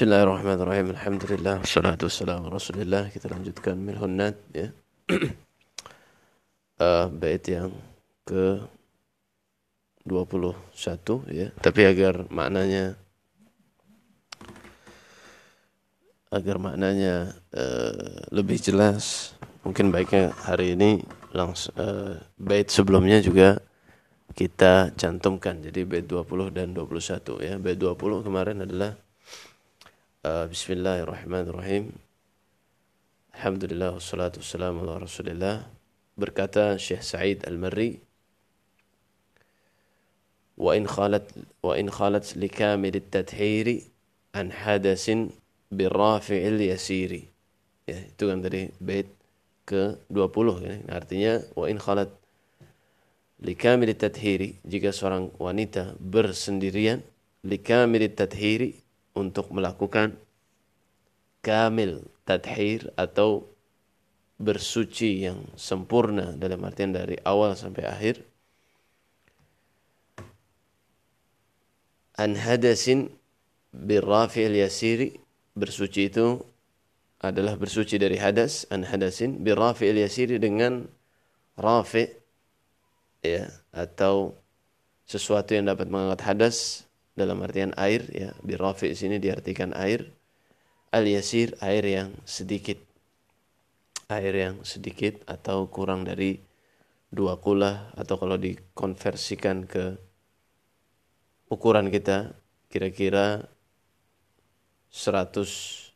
Bismillahirrahmanirrahim. Alhamdulillah wassalatu wassalamu Rasulillah. Kita lanjutkan Milhunnat ya. uh, bait yang ke 21 ya. Tapi agar maknanya agar maknanya uh, lebih jelas, mungkin baiknya hari ini langsung uh, bait sebelumnya juga kita cantumkan. Jadi bait 20 dan 21 ya. Bait 20 kemarin adalah uh, Bismillahirrahmanirrahim. Alhamdulillah wassalatu wassalamu ala Rasulillah. Berkata Syekh Sa'id Al-Marri wa in khalat wa in khalat likamil at-tadhiri an hadasin birrafi'il yasiri. Ya, itu kan tadi bait ke-20 ya. Artinya wa in khalat likamil tadhiri jika seorang wanita bersendirian likamil tadhiri untuk melakukan kamil tadhir atau bersuci yang sempurna dalam artian dari awal sampai akhir. An hadasin birrafi'il yasiri bersuci itu adalah bersuci dari hadas. An hadasin birrafi'il yasiri dengan rafi' ya atau sesuatu yang dapat mengangkat hadas dalam artian air ya. Birafi sini diartikan air. Al yasir air yang sedikit. Air yang sedikit atau kurang dari dua kula atau kalau dikonversikan ke ukuran kita kira-kira 190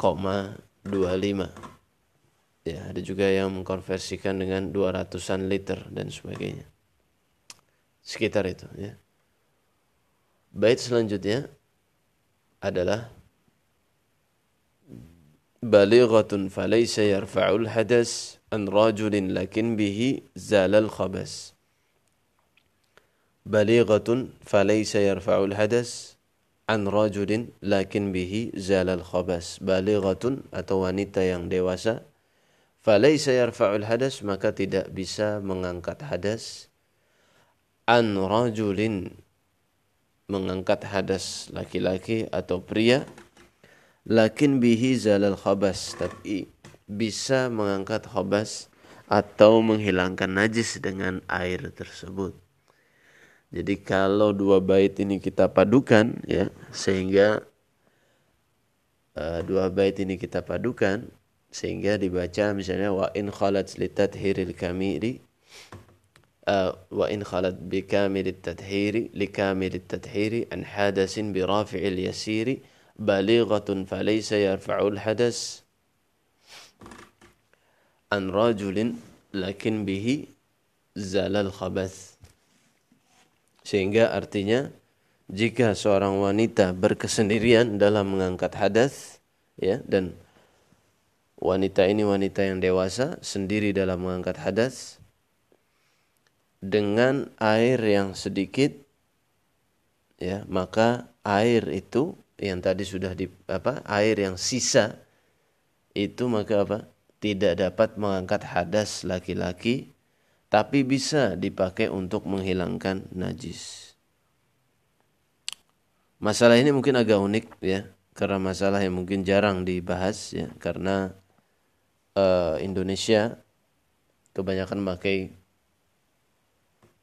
koma 25 ya ada juga yang mengkonversikan dengan 200-an liter dan sebagainya. Sekitar itu ya. Bait selanjutnya adalah balighatun falaysa yarfa'ul hadas an rajulin lakin bihi zalal khabas balighatun falaysa yarfa'ul hadas an rajulin lakin bihi zalal khabas balighatun atau wanita yang dewasa falaysa yarfa'ul hadas maka tidak bisa mengangkat hadas. an rajulin mengangkat hadas laki-laki atau pria. lakin bihi zalal khabas tapi bisa mengangkat khabas atau menghilangkan najis dengan air tersebut. Jadi kalau dua bait ini kita padukan ya sehingga uh, dua bait ini kita padukan sehingga dibaca misalnya wa in khalat litadhiril kamili uh, wa in khalat bi kamilit tadhiri li kamilit tadhiri an hadasin bi rafi'il yasiri balighatun falaysa yarfa'ul hadas an rajulin lakin bihi zalal khabath. Sehingga artinya jika seorang wanita berkesendirian dalam mengangkat hadas ya dan wanita ini wanita yang dewasa sendiri dalam mengangkat hadas dengan air yang sedikit ya maka air itu yang tadi sudah di apa air yang sisa itu maka apa tidak dapat mengangkat hadas laki-laki tapi bisa dipakai untuk menghilangkan najis. Masalah ini mungkin agak unik ya, karena masalah yang mungkin jarang dibahas ya, karena uh, Indonesia kebanyakan memakai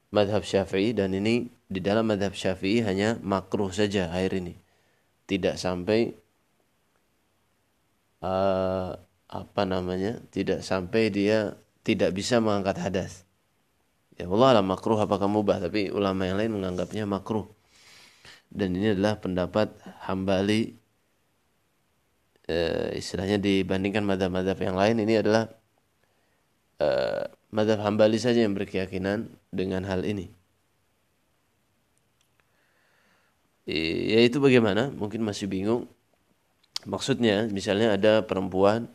madhab syafi'i dan ini di dalam madhab syafi'i hanya makruh saja air ini. Tidak sampai uh, apa namanya, tidak sampai dia tidak bisa mengangkat hadas ya Allah alam makruh apakah mubah tapi ulama yang lain menganggapnya makruh dan ini adalah pendapat hambali e, istilahnya dibandingkan madhab-madhab yang lain ini adalah e, madhab hambali saja yang berkeyakinan dengan hal ini. Yaitu bagaimana? Mungkin masih bingung. Maksudnya misalnya ada perempuan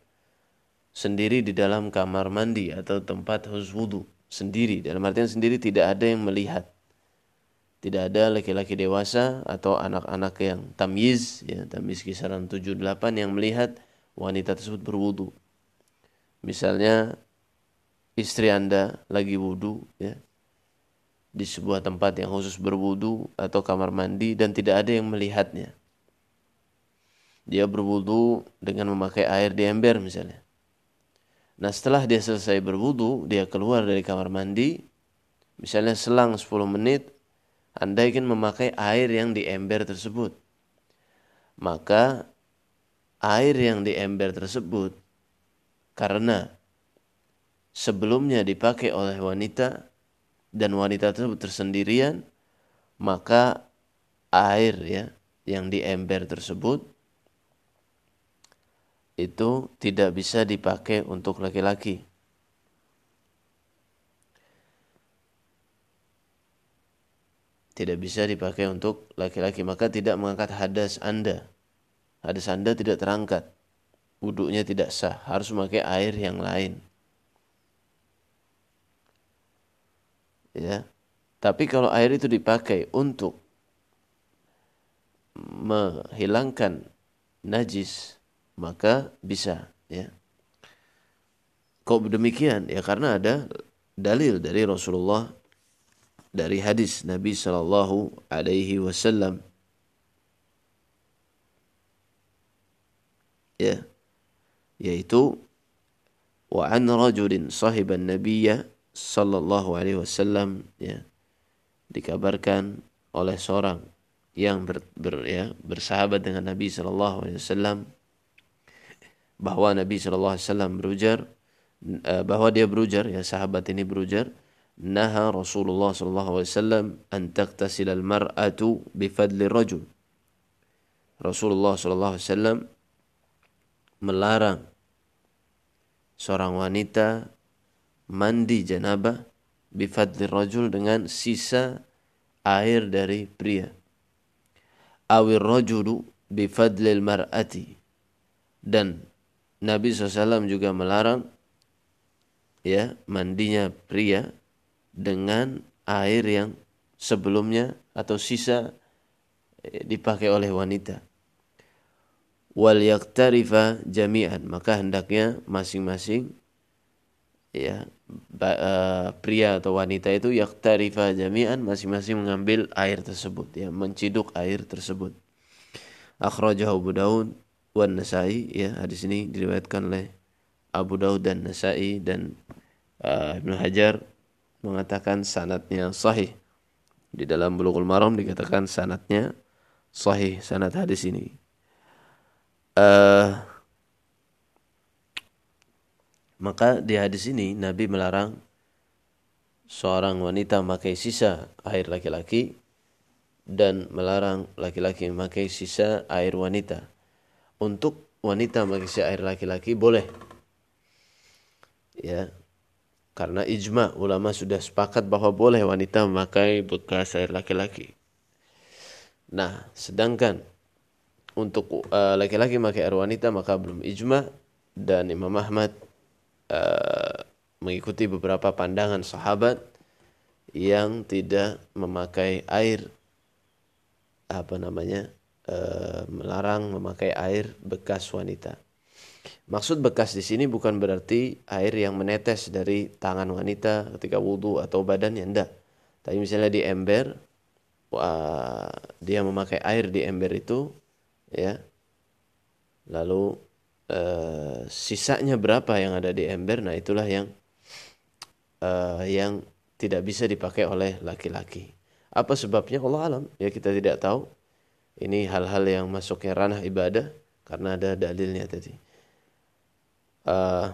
sendiri di dalam kamar mandi atau tempat khusus wudhu sendiri. Dalam artian sendiri tidak ada yang melihat tidak ada laki-laki dewasa atau anak-anak yang tamyiz ya tamyiz kisaran 7 8 yang melihat wanita tersebut berwudu misalnya istri Anda lagi wudu ya di sebuah tempat yang khusus berwudu atau kamar mandi dan tidak ada yang melihatnya. Dia berwudu dengan memakai air di ember misalnya. Nah setelah dia selesai berwudu, dia keluar dari kamar mandi, misalnya selang 10 menit, Anda ingin memakai air yang di ember tersebut. Maka air yang di ember tersebut karena sebelumnya dipakai oleh wanita dan wanita tersebut tersendirian, maka air ya yang di ember tersebut itu tidak bisa dipakai untuk laki-laki. Tidak bisa dipakai untuk laki-laki, maka tidak mengangkat hadas Anda. Hadas Anda tidak terangkat. Wuduknya tidak sah, harus memakai air yang lain. ya tapi kalau air itu dipakai untuk menghilangkan najis maka bisa ya kok demikian ya karena ada dalil dari Rasulullah dari hadis Nabi Shallallahu Alaihi Wasallam. Ya. Yaitu wa an rajulin sahiban nabiyya sallallahu alaihi wasallam ya. Dikabarkan oleh seorang yang ber, ber, ya, bersahabat dengan Nabi sallallahu alaihi wasallam bahwa Nabi sallallahu alaihi wasallam berujar eh, bahwa dia berujar ya sahabat ini berujar naha Rasulullah sallallahu alaihi wasallam an taqtasil al mar'atu bi fadli rajul Rasulullah sallallahu alaihi wasallam melarang seorang wanita mandi janabah bifadli rajul dengan sisa air dari pria. Awir rajulu bifadlil mar'ati. Dan Nabi SAW juga melarang ya mandinya pria dengan air yang sebelumnya atau sisa eh, dipakai oleh wanita. Wal yaktarifa jami'an maka hendaknya masing-masing ya uh, pria atau wanita itu yaktarifa jami'an masing-masing mengambil air tersebut ya menciduk air tersebut akhrajahu Abu Daud wan Nasai ya hadis ini diriwayatkan oleh Abu Daud dan Nasai dan uh, Ibnu Hajar mengatakan sanatnya sahih di dalam Bulughul Maram dikatakan sanatnya sahih sanat hadis ini uh, maka di hadis ini Nabi melarang seorang wanita memakai sisa air laki-laki dan melarang laki-laki memakai sisa air wanita. Untuk wanita memakai sisa air laki-laki boleh. Ya. Karena ijma ulama sudah sepakat bahwa boleh wanita memakai bekas air laki-laki. Nah, sedangkan untuk uh, laki-laki memakai air wanita maka belum ijma dan Imam Ahmad uh, mengikuti beberapa pandangan sahabat yang tidak memakai air apa namanya uh, melarang memakai air bekas wanita. Maksud bekas di sini bukan berarti air yang menetes dari tangan wanita ketika wudhu atau badannya enggak. Tapi misalnya di ember, wah, dia memakai air di ember itu, ya, lalu uh, sisanya berapa yang ada di ember? Nah itulah yang uh, yang tidak bisa dipakai oleh laki-laki. Apa sebabnya? Allah alam. Ya kita tidak tahu. Ini hal-hal yang masuknya ranah ibadah karena ada dalilnya tadi uh,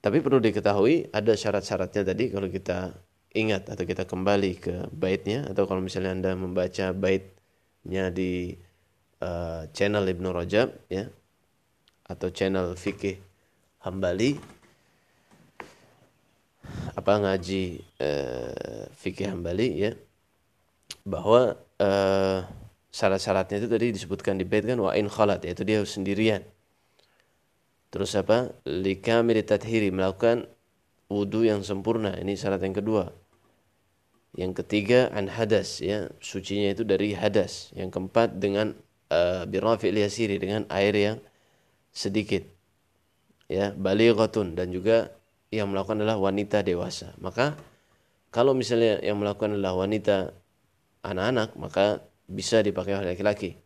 tapi perlu diketahui ada syarat-syaratnya tadi kalau kita ingat atau kita kembali ke baitnya atau kalau misalnya anda membaca baitnya di uh, channel Ibnu Rajab ya atau channel fikih Hambali. Apa ngaji uh, fikih Hambali ya bahwa uh, syarat-syaratnya itu tadi disebutkan di bait kan wa in khalat yaitu dia sendirian terus apa? Lika tathiri melakukan wudu yang sempurna. Ini syarat yang kedua. Yang ketiga an hadas ya. Sucinya itu dari hadas. Yang keempat dengan uh, birafil yasiri dengan air yang sedikit ya. Balighatun dan juga yang melakukan adalah wanita dewasa. Maka kalau misalnya yang melakukan adalah wanita anak-anak, maka bisa dipakai oleh laki-laki.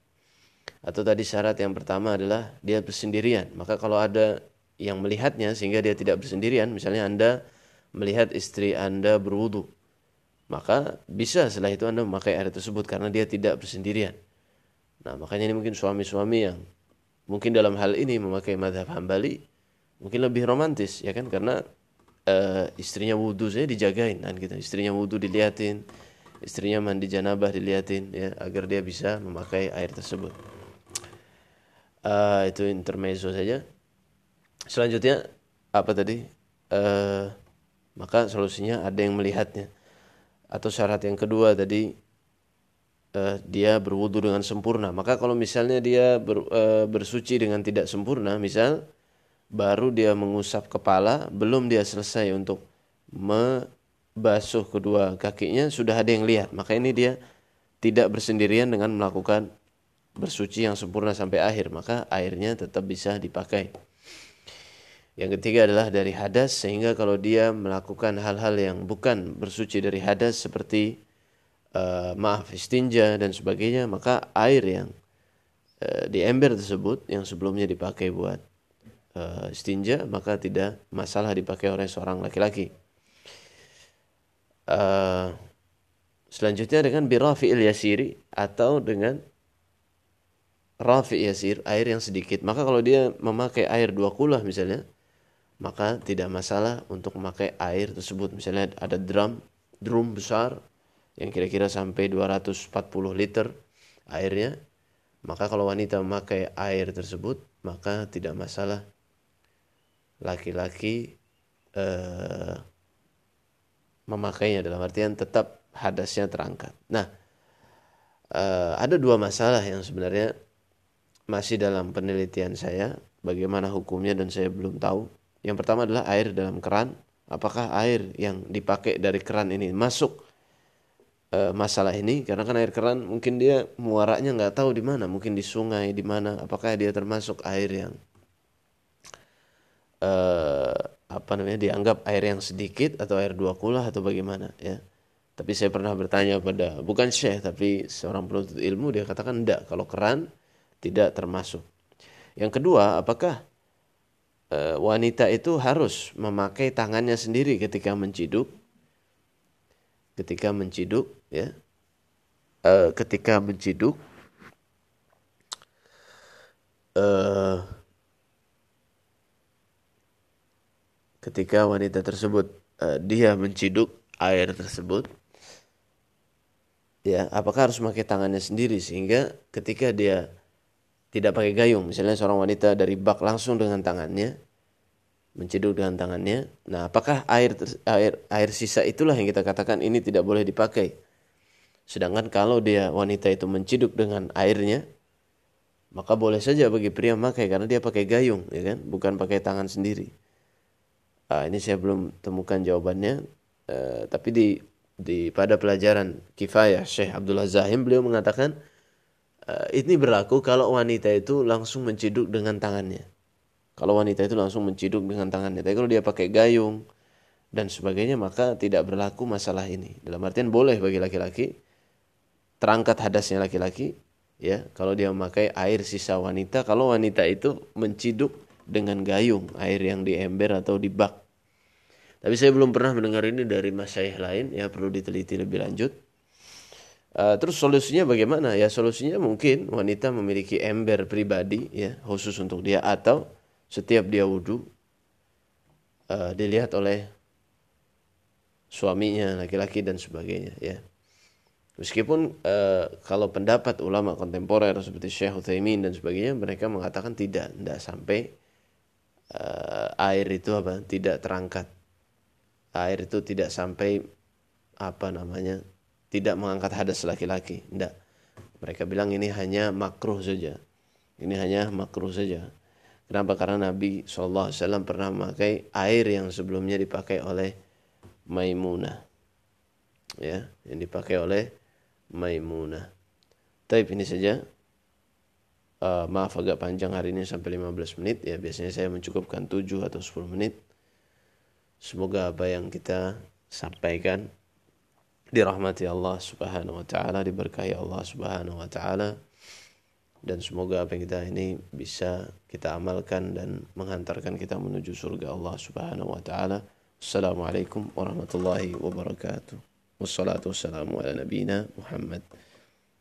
Atau tadi syarat yang pertama adalah dia bersendirian. Maka kalau ada yang melihatnya sehingga dia tidak bersendirian, misalnya Anda melihat istri Anda berwudu, maka bisa setelah itu Anda memakai air tersebut karena dia tidak bersendirian. Nah, makanya ini mungkin suami-suami yang mungkin dalam hal ini memakai madhab hambali mungkin lebih romantis ya kan karena uh, istrinya wudhu saya dijagain kan gitu istrinya wudhu diliatin istrinya mandi janabah diliatin ya agar dia bisa memakai air tersebut uh, itu intermezzo saja. Selanjutnya apa tadi? Uh, maka solusinya ada yang melihatnya. Atau syarat yang kedua tadi uh, dia berwudu dengan sempurna. Maka kalau misalnya dia ber, uh, bersuci dengan tidak sempurna misal baru dia mengusap kepala, belum dia selesai untuk membasuh kedua kakinya, sudah ada yang lihat. Maka ini dia tidak bersendirian dengan melakukan bersuci yang sempurna sampai akhir, maka airnya tetap bisa dipakai. Yang ketiga adalah dari hadas, sehingga kalau dia melakukan hal-hal yang bukan bersuci dari hadas seperti uh, maaf istinja dan sebagainya, maka air yang uh, di ember tersebut yang sebelumnya dipakai buat uh, istinja maka tidak masalah dipakai oleh seorang laki-laki. Uh, selanjutnya dengan birafi'il yasiri atau dengan rafi yasir air yang sedikit. Maka kalau dia memakai air dua kulah misalnya maka tidak masalah untuk memakai air tersebut. Misalnya ada drum drum besar yang kira-kira sampai 240 liter airnya maka kalau wanita memakai air tersebut maka tidak masalah. Laki-laki uh, memakainya dalam artian tetap hadasnya terangkat. Nah, uh, ada dua masalah yang sebenarnya masih dalam penelitian saya, bagaimana hukumnya dan saya belum tahu. Yang pertama adalah air dalam keran, apakah air yang dipakai dari keran ini masuk uh, masalah ini? Karena kan air keran mungkin dia muaranya nggak tahu di mana, mungkin di sungai di mana, apakah dia termasuk air yang eh, apa namanya dianggap air yang sedikit atau air dua kulah atau bagaimana ya tapi saya pernah bertanya pada bukan syekh tapi seorang penuntut ilmu dia katakan tidak kalau keran tidak termasuk. Yang kedua apakah e, wanita itu harus memakai tangannya sendiri ketika menciduk? Ketika menciduk ya. E, ketika menciduk e, ketika wanita tersebut dia menciduk air tersebut ya apakah harus memakai tangannya sendiri sehingga ketika dia tidak pakai gayung. Misalnya seorang wanita dari bak langsung dengan tangannya menciduk dengan tangannya. Nah apakah air air air sisa itulah yang kita katakan ini tidak boleh dipakai? Sedangkan kalau dia wanita itu menciduk dengan airnya maka boleh saja bagi pria memakai karena dia pakai gayung ya kan? Bukan pakai tangan sendiri. Uh, ini saya belum temukan jawabannya, uh, tapi di di pada pelajaran kifayah Syekh Abdullah Zahim beliau mengatakan uh, ini berlaku kalau wanita itu langsung menciduk dengan tangannya. Kalau wanita itu langsung menciduk dengan tangannya, tapi kalau dia pakai gayung dan sebagainya maka tidak berlaku masalah ini. Dalam artian boleh bagi laki-laki terangkat hadasnya laki-laki ya kalau dia memakai air sisa wanita kalau wanita itu menciduk dengan gayung air yang di ember atau di bak. Tapi saya belum pernah mendengar ini dari masyayikh lain ya perlu diteliti lebih lanjut. Uh, terus solusinya bagaimana? Ya solusinya mungkin wanita memiliki ember pribadi ya khusus untuk dia atau setiap dia wudhu uh, dilihat oleh suaminya laki-laki dan sebagainya ya. Meskipun uh, kalau pendapat ulama kontemporer seperti Syekh Utsaimin dan sebagainya mereka mengatakan tidak, tidak sampai uh, air itu apa tidak terangkat air itu tidak sampai apa namanya tidak mengangkat hadas laki-laki. Tidak. Mereka bilang ini hanya makruh saja. Ini hanya makruh saja. Kenapa? Karena Nabi saw pernah memakai air yang sebelumnya dipakai oleh Maimunah. Ya yang dipakai oleh Maimunah. Taib ini saja. Uh, maaf agak panjang hari ini sampai 15 menit. Ya biasanya saya mencukupkan 7 atau 10 menit. Semoga apa yang kita sampaikan dirahmati Allah Subhanahu wa taala, diberkahi Allah Subhanahu wa taala. Dan semoga apa yang kita ini bisa kita amalkan dan menghantarkan kita menuju surga Allah Subhanahu wa taala. Assalamualaikum warahmatullahi wabarakatuh. Wassalatu wassalamu ala nabiyina Muhammad.